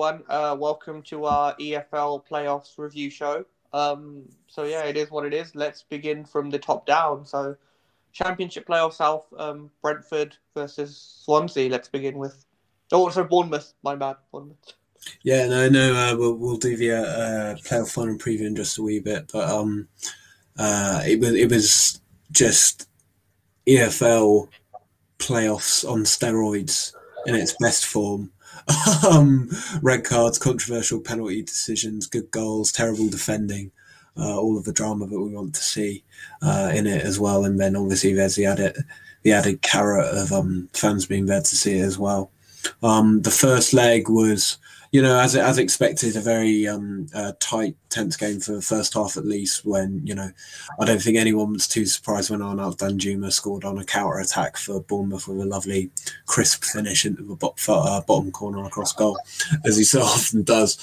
everyone. Uh, welcome to our EFL playoffs review show. Um, so yeah, it is what it is. Let's begin from the top down. So, Championship playoff South, um, Brentford versus Swansea. Let's begin with. Oh, sorry, Bournemouth. My bad, Bournemouth. Yeah, no, no. Uh, we'll we'll do the uh, uh, playoff final preview in just a wee bit, but um, uh, it was it was just EFL playoffs on steroids in its best form. um, red cards, controversial penalty decisions, good goals, terrible defending, uh, all of the drama that we want to see uh, in it as well. And then obviously there's the added the added carrot of um, fans being there to see it as well. Um, the first leg was you know, as as expected, a very um, uh, tight, tense game for the first half at least. When you know, I don't think anyone was too surprised when Arnaut Danjuma scored on a counter attack for Bournemouth with a lovely, crisp finish into the bot- uh, bottom corner across goal, as he so often does.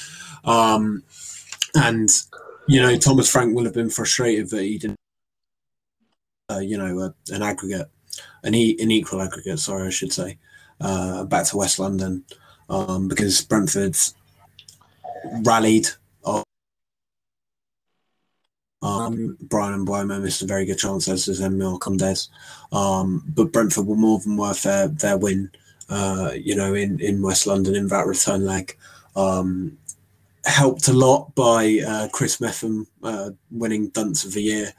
Um, and you know, Thomas Frank will have been frustrated that he didn't, uh, you know, uh, an aggregate, an, e- an equal aggregate. Sorry, I should say, uh, back to West London um, because Brentford rallied. Um, and Mbeumo missed a very good chance, as does Emiliano Marcondes. Um, but Brentford were more than worth their, their win, uh, you know, in, in West London in that return leg. Um, helped a lot by uh, Chris Mepham uh, winning Dunce of the Year.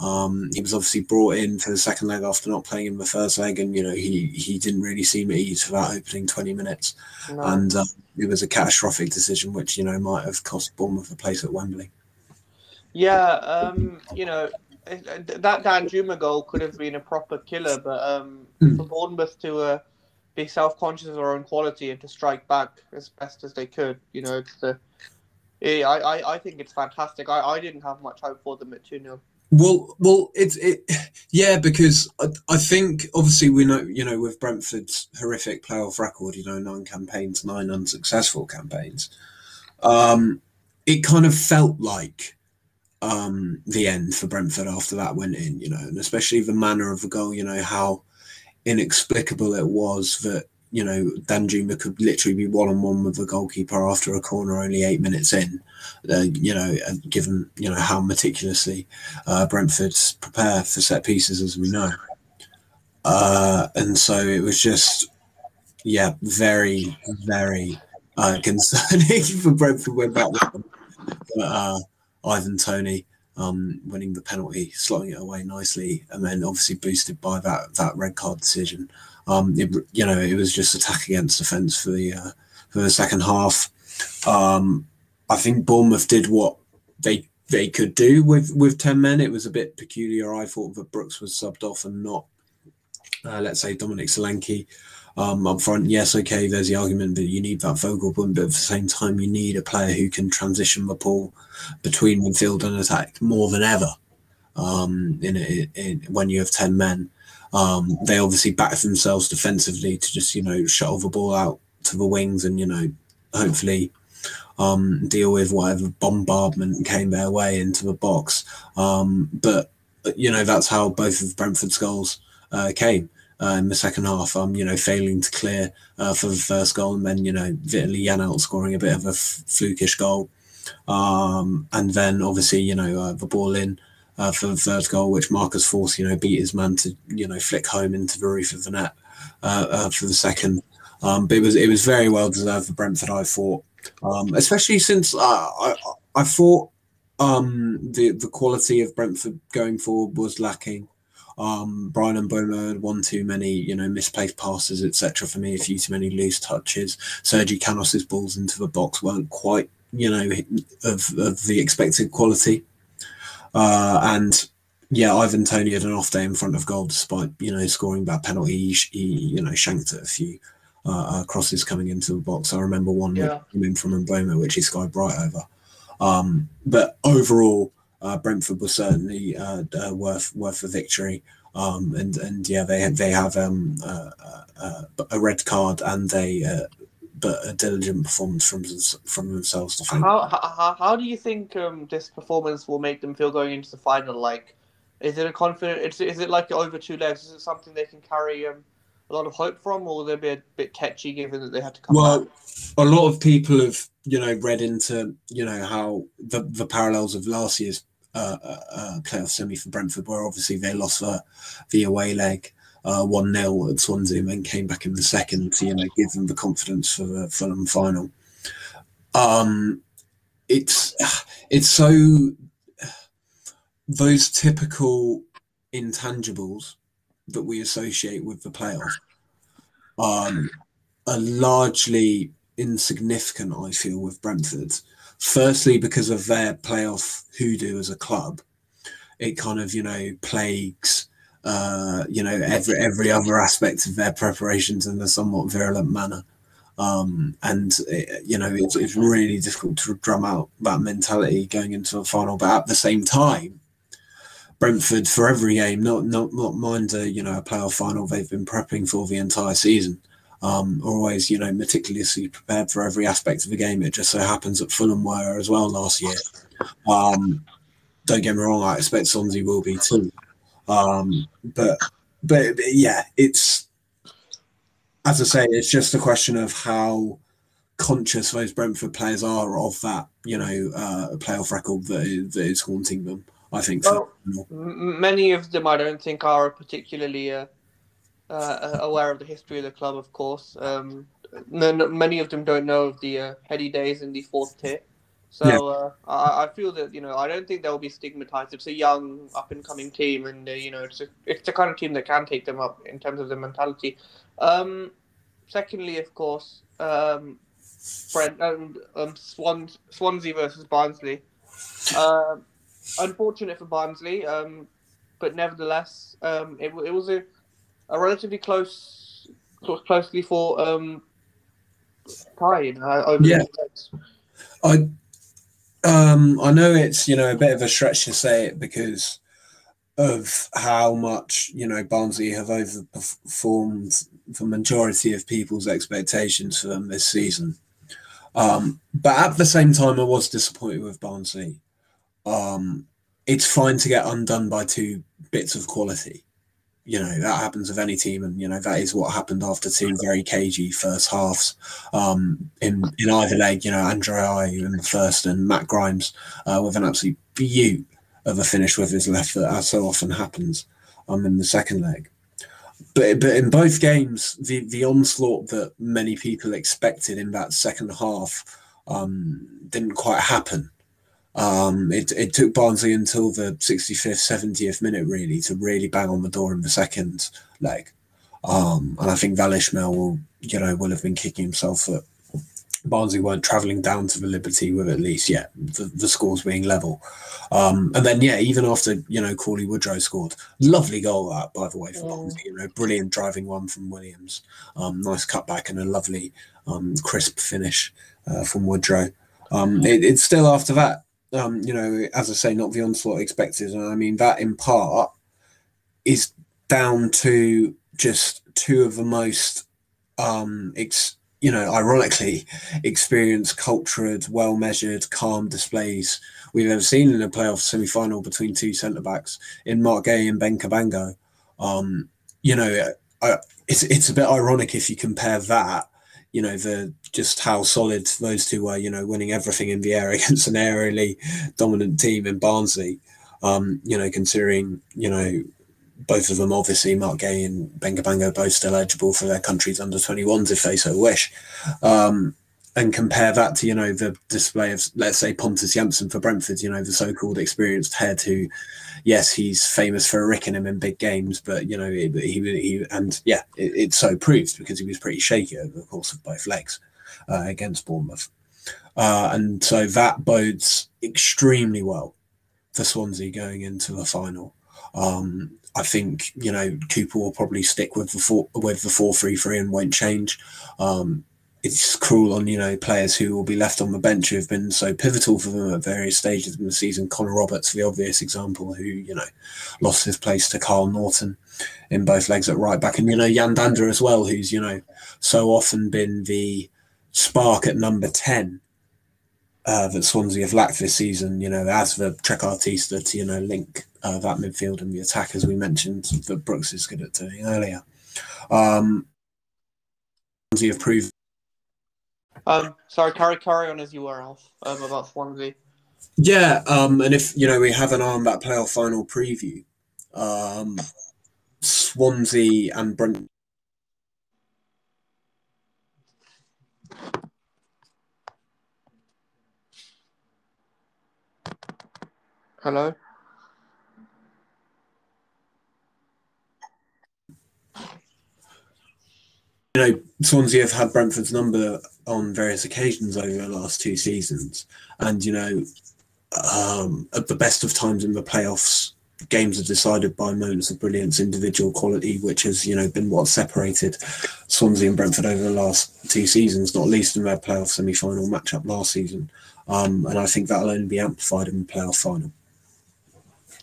Um, he was obviously brought in for the second leg after not playing in the first leg, and you know he he didn't really seem at ease for that opening twenty minutes, no. and um, it was a catastrophic decision, which you know might have cost Bournemouth a place at Wembley. Yeah, um, you know that Danjuma goal could have been a proper killer, but um, mm. for Bournemouth to uh, be self-conscious of their own quality and to strike back as best as they could, you know, it's the. Yeah, I, I, I think it's fantastic. I, I didn't have much hope for them at 2 0. Well, well, it's it, yeah, because I, I, think obviously we know, you know, with Brentford's horrific playoff record, you know, nine campaigns, nine unsuccessful campaigns, um, it kind of felt like um, the end for Brentford after that went in, you know, and especially the manner of the goal, you know, how inexplicable it was that you know, Danjuma could literally be one on one with the goalkeeper after a corner only eight minutes in. Uh, you know, given you know how meticulously uh, Brentford prepare for set pieces, as we know, uh, and so it was just, yeah, very, very uh, concerning for Brentford when. But uh, Ivan Toney um, winning the penalty, slotting it away nicely, and then obviously boosted by that that red card decision. Um, it, you know, it was just attack against defence for the uh, for the second half. Um, I think Bournemouth did what they they could do with with ten men. It was a bit peculiar. I thought that Brooks was subbed off and not, uh, let's say, Dominic Solanke um, up front. Yes, okay, there's the argument that you need that focal point, but at the same time, you need a player who can transition the ball between midfield and attack more than ever. Um, in, in, in when you have ten men, um, they obviously backed themselves defensively to just, you know, shuttle the ball out to the wings and, you know, hopefully um, deal with whatever bombardment came their way into the box. Um, but, you know, that's how both of Brentford's goals uh, came. Uh, in the second half, um, you know, failing to clear uh, for the first goal, and then you know, Vitaly Janelt scoring a bit of a f- flukish goal, um, and then obviously you know uh, the ball in uh, for the third goal, which Marcus Forss, you know, beat his man to, you know, flick home into the roof of the net uh, uh, for the second. Um, but it was it was very well deserved for Brentford, I thought, um, especially since uh, I I thought um, the the quality of Brentford going forward was lacking. Um, and Mbeumo had one too many, you know, misplaced passes, etc. For me, a few too many loose touches. Sergi Canos's balls into the box weren't quite, you know, of, of the expected quality. Uh, and yeah, Ivan Toney had an off day in front of goal, despite you know scoring that penalty. He, he you know shanked at a few uh, uh, crosses coming into the box. I remember one yeah. coming from Mbeumo, which he skied bright over. Um, but overall, uh, Brentford was certainly uh, uh, worth worth a victory. Um, and and yeah, they they have um, a red card and a but a diligent performance from from themselves. To how, how how do you think um, this performance will make them feel going into the final? Like, is it a confident? Is, is it like over two legs? Is it something they can carry um, a lot of hope from, or will they be a bit catchy given that they had to come well, back? a lot of people have you know read into you know how the the parallels of last year's uh, uh, uh playoff semi for Brentford, where obviously they lost the the away leg one 0 at Swansea, and then came back in the second to you know give them the confidence for the Fulham final. Um, it's it's so those typical intangibles that we associate with the playoff um, are largely insignificant, I feel, with Brentford. Firstly, because of their playoff hoodoo as a club, it kind of you know plagues uh, you know every every other aspect of their preparations in a somewhat virulent manner. Um, and it, you know it's, it's really difficult to drum out that mentality going into a final. But at the same time, Brentford for every game, not not not mind a you know a playoff final they've been prepping for the entire season. Um, always you know meticulously prepared for every aspect of the game. It just so happens that Fulham were as well last year. Um, don't get me wrong, I expect Swansea will be too. Um, but, but but yeah, it's as I say, it's just a question of how conscious those Brentford players are of that, you know, uh, playoff record that is, that is haunting them. I think. Well, many of them, I don't think, are particularly uh, uh, aware of the history of the club. Of course, um, many of them don't know of the uh, heady days in the fourth tier. So yeah. Uh, I, I, feel that you know I don't think they'll be stigmatized. It's a young, up and coming team, and uh, you know it's a, it's the kind of team that can take them up in terms of the mentality. Um, secondly, of course, um, Brent, um, um, Swans, Swansea versus Barnsley. Uh, unfortunate for Barnsley, um, but nevertheless, um, it, it was a, a relatively close, closely for um, tie. You know, yeah, I um, I know it's you know a bit of a stretch to say it because of how much you know Barnsley have overperformed the majority of people's expectations for them this season. Um, but at the same time, I was disappointed with Barnsley. Um, it's fine to get undone by two bits of quality. You know that happens with any team, and you know that is what happened after two very cagey first halves. Um, in in either leg, you know Andre Ayew in the first and Matt Grimes uh, with an absolute beaut of a finish with his left foot, as so often happens um, in the second leg. But but in both games, the the onslaught that many people expected in that second half um, didn't quite happen. Um, it, it took Barnsley until the 65th, 70th minute really to really bang on the door in the second leg. Um, and I think Val Ismaël will, you know, will have been kicking himself that Barnsley weren't travelling down to the Liberty with at least, yeah, the, the scores being level. Um, and then, yeah, even after, you know, Cauley Woodrow scored, lovely goal that, by the way, for yeah. Barnsley, you know, brilliant driving one from Williams. Um, nice cutback and a lovely um, crisp finish uh, from Woodrow. Um, it, it's still after that, um, you know, as I say, not the onslaught expected. And I mean, that in part is down to just two of the most, um, ex- you know, ironically, experienced, cultured, well measured, calm displays we've ever seen in a playoff semi final between two centre backs in Marc Guéhi and Ben Cabango. Um, you know, uh, it's, it's a bit ironic if you compare that you know the just how solid those two were. You know, winning everything in the air against an aerially dominant team in Barnsley. Um, you know, considering you know both of them obviously Marc Guéhi and Ben Cabango both still eligible for their countries under 21s if they so wish. Um, and compare that to you know the display of let's say Pontus Jansson for Brentford, you know the so-called experienced head who, yes, he's famous for ricking him in big games, but you know he he, he and yeah, it, it, so proves because he was pretty shaky over the course of both legs uh, against Bournemouth, uh, and so that bodes extremely well for Swansea going into the final. Um, I think you know Cooper will probably stick with the four with the four three three and won't change. Um, it's cruel on you know players who will be left on the bench who have been so pivotal for them at various stages in the season. Connor Roberts, the obvious example, who you know lost his place to Kyle Naughton in both legs at right back, and you know Yan Dhanda as well, who's you know so often been the spark at number ten uh, that Swansea have lacked this season. You know, as the trequartista to you know link uh, that midfield and the attack, as we mentioned, that Brooks is good at doing earlier. Um, Swansea have proved. Um, sorry, carry carry on as you were, Alf, um, about Swansea. Yeah, um, and if you know we have an arm that playoff final preview, um, Swansea and Brent. Hello. you know, Swansea have had Brentford's number on various occasions over the last two seasons, and you know, um, at the best of times in the playoffs, games are decided by moments of brilliance, individual quality, which has you know been what separated Swansea and Brentford over the last two seasons, not least in their playoff semi-final matchup last season. Um, and I think that'll only be amplified in the playoff final.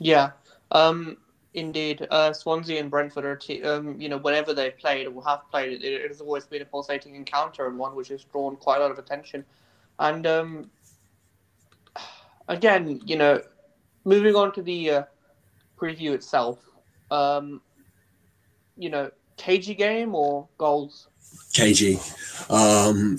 Yeah. Um, Indeed, uh, Swansea and Brentford are, te- um, you know, whenever they've played or have played, it, it has always been a pulsating encounter and one which has drawn quite a lot of attention. And um, again, you know, moving on to the uh, preview itself, um, you know, cagey game or goals? Cagey. Um,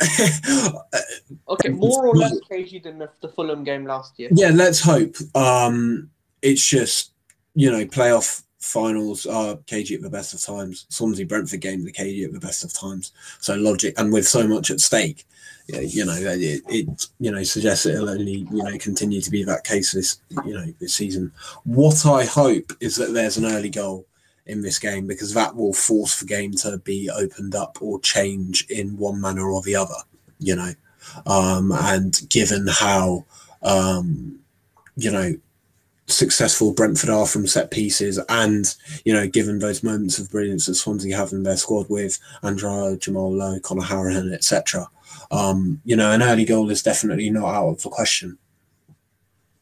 okay, more or less cagey than the, the Fulham game last year. Yeah, let's hope. Um, it's just you know, playoff finals are cagey at the best of times. Swansea Brentford game, the cagey at the best of times. So logic, and with so much at stake, you know, it, it you know suggests it'll only you know continue to be that case this you know this season. What I hope is that there's an early goal in this game because that will force the game to be opened up or change in one manner or the other. You know, um, and given how um, you know successful Brentford are from set pieces, and you know, given those moments of brilliance that Swansea have in their squad with Andrea, Jamal Lowe, Conor Hourihane, etc. Um, you know, an early goal is definitely not out of the question.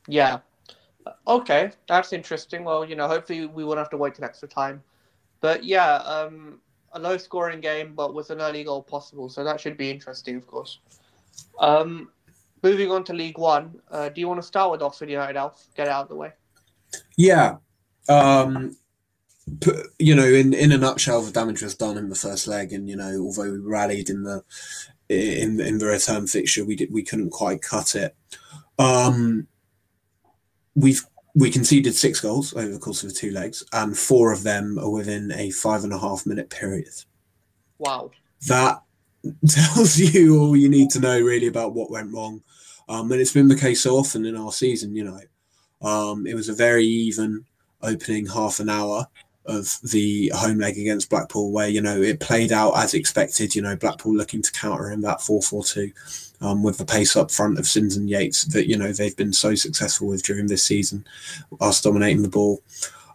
Yeah. Okay, that's interesting. Well, you know, hopefully we won't have to wait till extra time. But yeah, um, a low scoring game, but with an early goal possible. So that should be interesting, of course. Um, moving on to League One, uh, do you want to start with Oxford United, Alf? Get out of the way. Yeah. Um, you know, in, in a nutshell, the damage was done in the first leg, and you know, although we rallied in the in in the return fixture, we did we couldn't quite cut it. Um, we've we conceded six goals over the course of the two legs, and four of them are within a five and a half minute period. Wow, that tells you all you need to know really about what went wrong. Um, and it's been the case so often in our season, you know. Um, it was a very even opening half an hour of the home leg against Blackpool, where you know it played out as expected. You know, Blackpool looking to counter in that four-four-two um, with the pace up front of Simms and Yates that you know they've been so successful with during this season, us dominating the ball.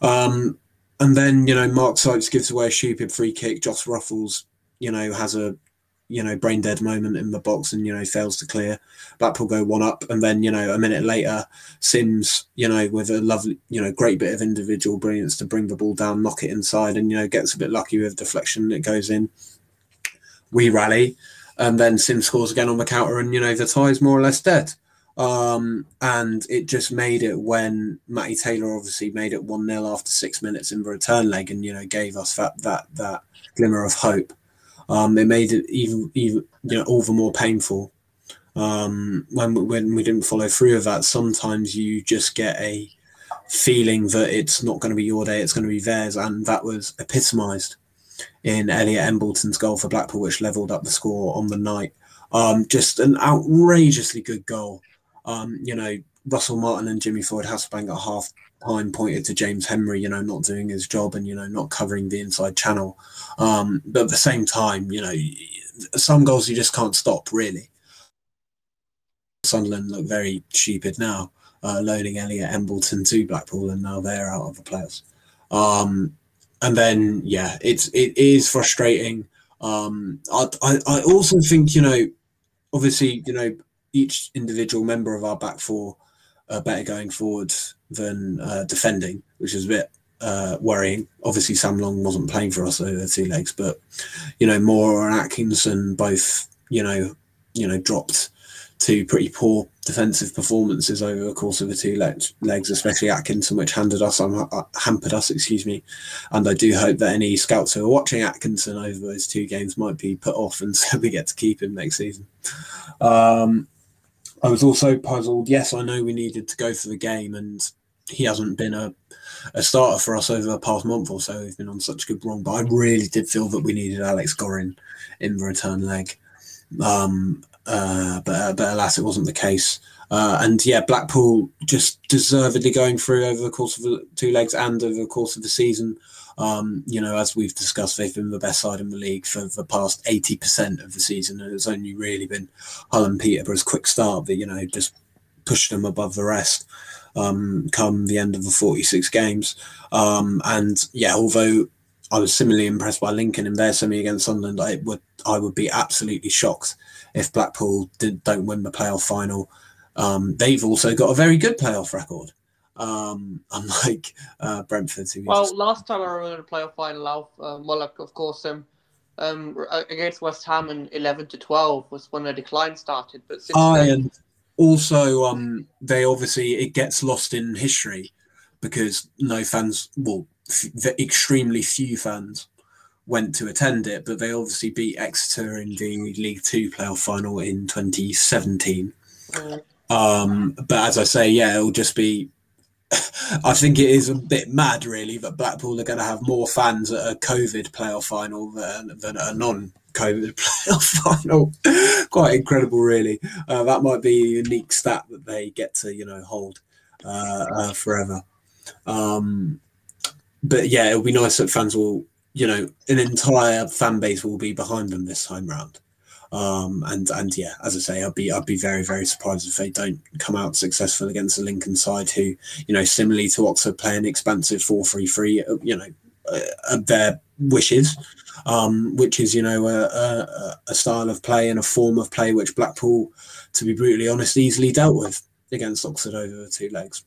Um, and then you know Mark Sykes gives away a stupid free kick. Josh Ruffels, you know, has a you know, brain dead moment in the box and, you know, fails to clear. Blackpool go one up. And then, you know, a minute later, Simms, you know, with a lovely, you know, great bit of individual brilliance to bring the ball down, knock it inside, and, you know, gets a bit lucky with deflection. that goes in. We rally. And then Simms scores again on the counter, and, you know, the tie is more or less dead. Um, and it just made it when Matty Taylor obviously made it 1 0 after six minutes in the return leg and, you know, gave us that, that, that glimmer of hope um, it made it even even you know all the more painful um, when when we didn't follow through with that. Sometimes you just get a feeling that it's not going to be your day; it's going to be theirs, and that was epitomised in Elliot Embleton's goal for Blackpool, which levelled up the score on the night. Um, just an outrageously good goal. Um, you know, Russell Martin and Jimmy Floyd Hasselbaink at half pointed to James Henry, you know, not doing his job and, you know, not covering the inside channel. Um, but at the same time, you know, some goals you just can't stop, really. Sunderland look very stupid now, uh, loading Elliot Embleton to Blackpool, and now they're out of the playoffs. Um, and then, yeah, it's it is frustrating. Um, I, I, I also think, you know, obviously, you know, each individual member of our back four are better going forward than uh, defending, which is a bit uh, worrying. Obviously, Sam Long wasn't playing for us over the two legs, but you know, Moore and Atkinson both, you know, you know, dropped two pretty poor defensive performances over the course of the two legs, legs especially Atkinson, which handed us um, uh, hampered us, excuse me. And I do hope that any scouts who are watching Atkinson over those two games might be put off and so we get to keep him next season. Um, I was also puzzled. Yes, I know we needed to go for the game, and he hasn't been a, a starter for us over the past month or so. He's been on such good run, but I really did feel that we needed Alex Gorrin in the return leg. Um, uh, but uh, but alas, it wasn't the case. Uh, and yeah, Blackpool just deservedly going through over the course of the two legs and over the course of the season. Um, you know, as we've discussed, they've been the best side in the league for the past 80% of the season. And it's only really been Hull and Peterborough's quick start that, you know, just pushed them above the rest um, come the end of the 46 games. Um, and yeah, although I was similarly impressed by Lincoln in their semi against Sunderland, I would I would be absolutely shocked if Blackpool did, don't win the playoff final. Um, they've also got a very good playoff record, um, unlike uh, Brentford. well, just... last time I remember the playoff final, um, well, of course, um, um, against West Ham in eleven to twelve was when the decline started. But since oh, then... and also, um, they obviously it gets lost in history because no fans, well, f- extremely few fans went to attend it, but they obviously beat Exeter in the League Two playoff final in 2017. Mm. Um, but as I say, yeah, it'll just be. I think it is a bit mad, really, that Blackpool are going to have more fans at a COVID playoff final than, than a non-COVID playoff final. Quite incredible, really. Uh, that might be a unique stat that they get to, you know, hold uh, uh, forever. Um, but yeah, it'll be nice that fans will, you know, an entire fan base will be behind them this time round. Um, and and yeah, as I say, I'd be I'd be very very surprised if they don't come out successful against the Lincoln side, who you know, similarly to Oxford, play an expansive four three three. Uh, you know, uh, their wishes, um, which is you know a, a, a style of play and a form of play which Blackpool, to be brutally honest, easily dealt with against Oxford over the two legs.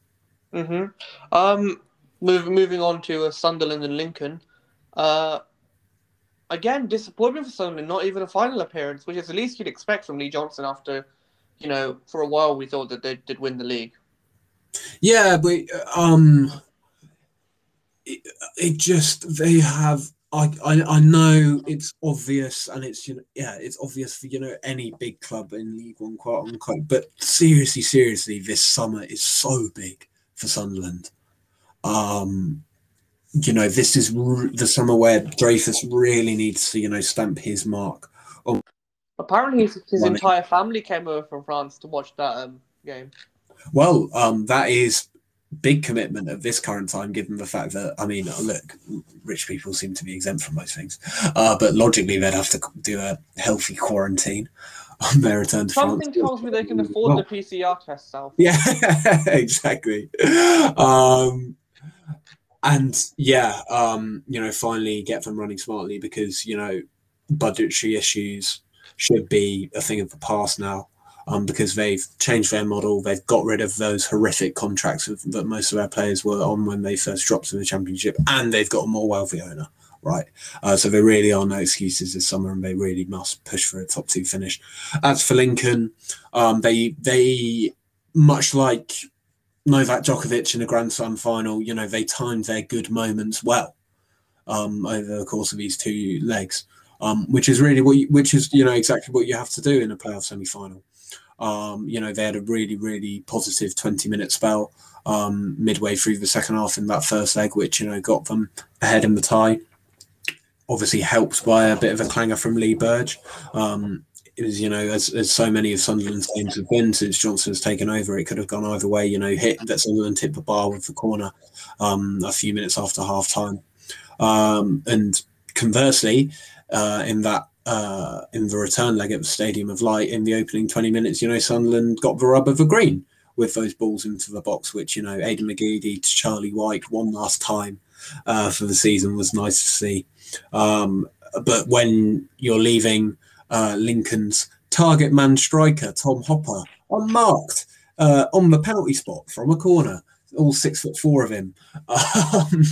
Mm-hmm. Um, Move, moving on to uh, Sunderland and Lincoln. Uh, again, disappointment for Sunderland, not even a final appearance, which is the least you'd expect from Lee Johnson after, you know, for a while we thought that they did win the league. Yeah, but um, it, it just they have. I, I I know it's obvious, and it's you know yeah, it's obvious for you know any big club in League One, quote unquote. But seriously, seriously, this summer is so big for Sunderland. Um, you know, this is r- the summer where Dreyfus really needs to, you know, stamp his mark. On- Apparently, his, his entire family came over from France to watch that um, game. Well, um, that is big commitment at this current time, given the fact that I mean, look, rich people seem to be exempt from most things, uh, but logically they'd have to do a healthy quarantine on their return to Something France. tells me they can afford well, the PCR test, South. Yeah, exactly. Um, and yeah, um, you know, finally get them running smartly because you know budgetary issues should be a thing of the past now. Um, because they've changed their model, they've got rid of those horrific contracts that most of our players were on when they first dropped to the championship, and they've got a more wealthy owner, right? Uh, so there really are no excuses this summer, and they really must push for a top two finish. As for Lincoln, um, they they much like Novak Djokovic in a Grand Slam final, you know, they timed their good moments well um, over the course of these two legs, um, which is really what, you, which is you know exactly what you have to do in a playoff semi final. Um, you know, they had a really really positive twenty minute spell um, midway through the second half in that first leg, which you know got them ahead in the tie. Obviously helped by a bit of a clanger from Lee Burge. Um, it was, you know, as, as so many of Sunderland's games have been since Johnson's taken over, it could have gone either way. You know, hit that Sunderland hit the bar with the corner um, a few minutes after half time. Um, and conversely, uh, in that uh, in the return leg at the Stadium of Light in the opening 20 minutes, you know, Sunderland got the rub of a green with those balls into the box, which, you know, Aiden McGeady to Charlie Wyke one last time uh, for the season was nice to see. Um, but when you're leaving uh, Lincoln's target man striker, Tom Hopper, unmarked uh, on the penalty spot from a corner. All six foot four of him. Um,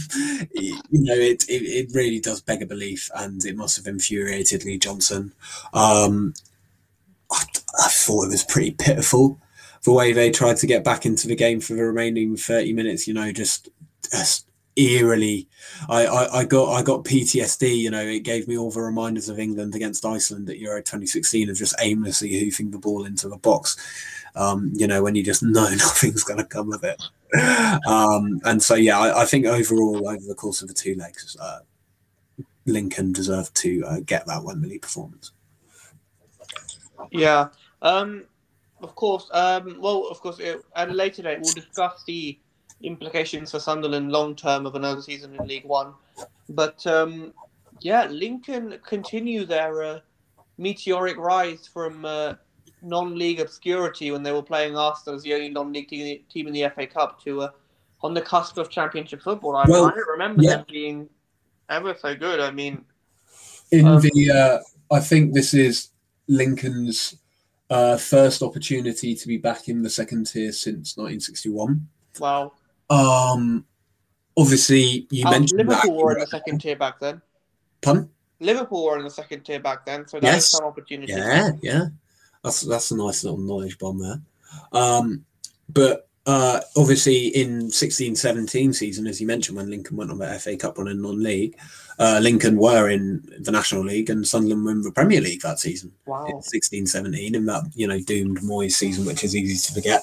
you know, it, it, it really does beg a belief, and it must have infuriated Lee Johnson. Um, I thought it was pretty pitiful the way they tried to get back into the game for the remaining 30 minutes, you know, just, just eerily I, I, I got I got PTSD, you know, it gave me all the reminders of England against Iceland at Euro 2016 of just aimlessly hoofing the ball into the box. Um, you know, when you just know nothing's going to come of it. Um, and so, yeah, I, I, think overall, over the course of the two legs, uh, Lincoln deserved to uh, get that Wembley performance. Yeah. Um, of course. Um, well, of course, at a later date, we'll discuss the implications for Sunderland long term of another season in League One. But um, yeah, Lincoln continue their uh, meteoric rise from uh, non-league obscurity when they were playing Arsenal as the only non-league team in the FA Cup to uh, on the cusp of Championship football. I, well, I don't remember yeah. them being ever so good. I mean, in um, the uh, I think this is Lincoln's uh, first opportunity to be back in the second tier since 1961. Wow. Um, obviously, you oh, mentioned Liverpool were in the second tier back then. Pun. Liverpool were in the second tier back then, so that's yes. some opportunity. Yeah, yeah, that's that's a nice little knowledge bomb there. Um, but uh, obviously, in 16-17 season, as you mentioned, when Lincoln went on the FA Cup run in non-league, uh, Lincoln were in the National League and Sunderland were in the Premier League that season. Wow. In 16-17 in that you know doomed Moyes season, which is easy to forget.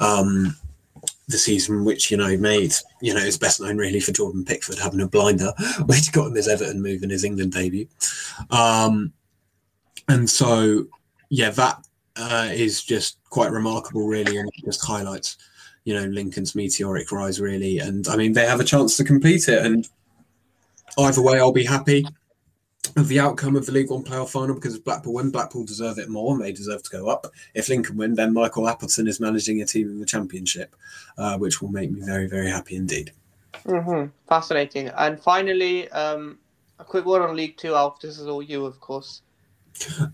Um, the season, which you know made you know is best known really for Jordan Pickford having a blinder, which got him his Everton move in his England debut. Um, and so, yeah, that uh, is just quite remarkable, really, and it just highlights you know Lincoln's meteoric rise, really. And I mean, they have a chance to complete it, and either way, I'll be happy of the outcome of the League One playoff final because if Blackpool win, Blackpool deserve it more and they deserve to go up. If Lincoln win, then Michael Appleton is managing a team in the Championship, uh, which will make me very, very happy indeed. Mm-hmm. Fascinating. And finally, um, a quick word on League Two, Alf. This is all you, of course.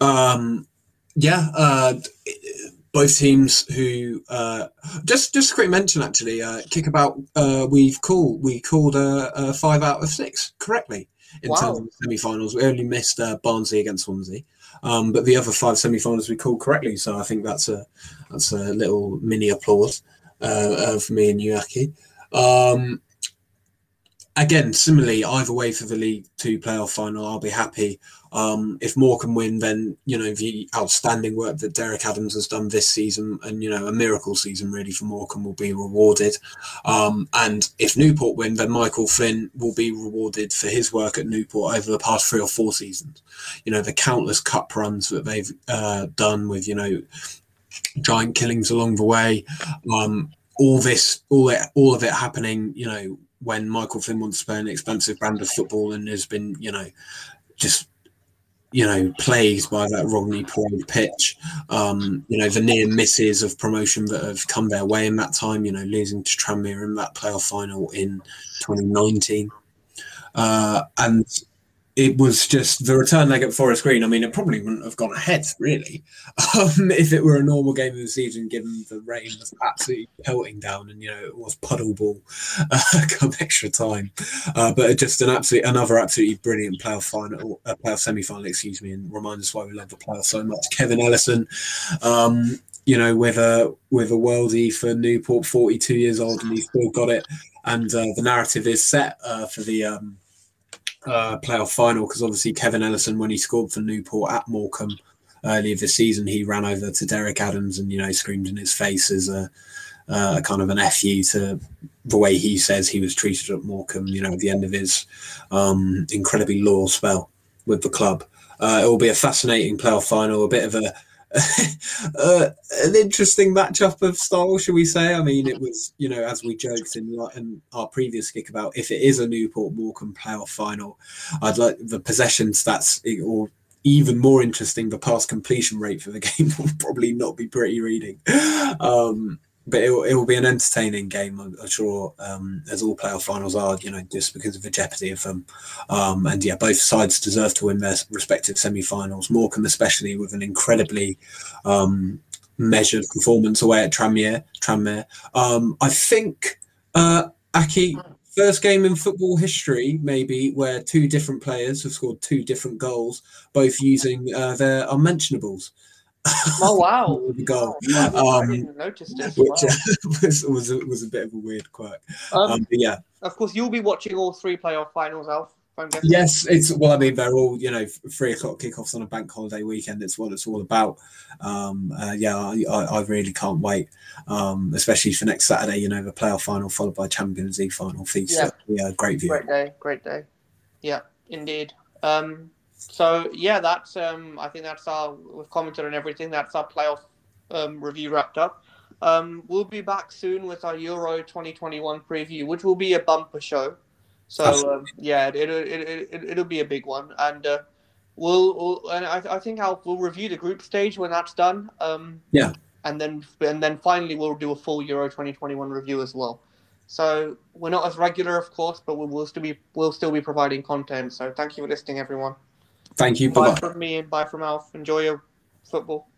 Um, yeah, uh, both teams who uh, just just a quick mention actually. Uh, Kickabout, uh, we've called we called a, a five out of six correctly in wow. terms of semi-finals. We only missed uh, Barnsley against Swansea, um, but the other five semi-finals we called correctly. So I think that's a that's a little mini applause uh, for me and you, Aki. Um, again, similarly, either way for the League Two playoff final, I'll be happy. Um, if Morecambe win, then you know the outstanding work that Derek Adams has done this season, and you know a miracle season really for Morecambe will be rewarded. Um, and if Newport win, then Michael Flynn will be rewarded for his work at Newport over the past three or four seasons. You know the countless cup runs that they've uh, done with you know giant killings along the way. Um, all this, all it, all of it happening, you know, when Michael Flynn wants to play an expensive brand of football and has been, you know, just you know, plagued by that Rodney Parade pitch. Um, you know, the near misses of promotion that have come their way in that time, you know, losing to Tranmere in that playoff final in 2019. Uh, and it was just the return leg at Forest Green. I mean, it probably wouldn't have gone ahead really um, if it were a normal game of the season, given the rain was absolutely pelting down and you know it was puddle ball uh, come extra time. Uh, but just an absolute another absolutely brilliant playoff final, uh, playoff semi final, excuse me, and remind us why we love the playoff so much. Kevin Ellison, um, you know, with a with a worldie for Newport, forty two years old, and he still got it. And uh, the narrative is set uh, for the. Um, uh, playoff final because obviously Kevin Ellison, when he scored for Newport at Morecambe earlier this season, he ran over to Derek Adams and you know screamed in his face as a, kind of an fu to the way he says he was treated at Morecambe. You know, at the end of his um, incredibly loyal spell with the club. Uh, it will be a fascinating playoff final, a bit of a uh, an interesting matchup of style, shall we say? I mean, it was, you know, as we joked in, in our previous kick about if it is a Newport Morecambe playoff final, I'd like the possession stats or even more interesting, the pass completion rate for the game will probably not be pretty reading. Um, but it will, it will be an entertaining game, I'm, sure, um, as all playoff finals are, you know, just because of the jeopardy of them. Um, and yeah, both sides deserve to win their respective semi finals. Morecambe, especially, with an incredibly um, measured performance away at Tranmere. Tranmere. Um, I think, uh, Aki, first game in football history, maybe, where two different players have scored two different goals, both using uh, their unmentionables. Oh wow! goal, Wow, I Um, didn't notice this. which Wow. was was a, was a bit of a weird quirk. Um, Um, yeah, of course, you'll be watching all three playoff finals, Alf. Yes, it's well. I mean, they're all you know three o'clock kickoffs on a bank holiday weekend. It's what it's all about. Um, uh, yeah, I, I, I really can't wait, um, especially for next Saturday. You know, the playoff final followed by Champions League final feast. Yeah. Yeah, great view. Great day, great day. Yeah, indeed. Um, so yeah, that's um, I think that's our we've commented on everything. That's our playoff um, review wrapped up. Um, we'll be back soon with our Euro 2021 preview, which will be a bumper show. So um, yeah, it, it, it, it, it'll be a big one, and uh, we'll, we'll and I, I think I'll we'll review the group stage when that's done. Um, Yeah. and then and then finally we'll do a full Euro 2021 review as well. So we're not as regular, of course, but we will still be we'll still be providing content. So thank you for listening, everyone. Thank you. Bye Bye bye. from me and bye from Alf. Enjoy your football.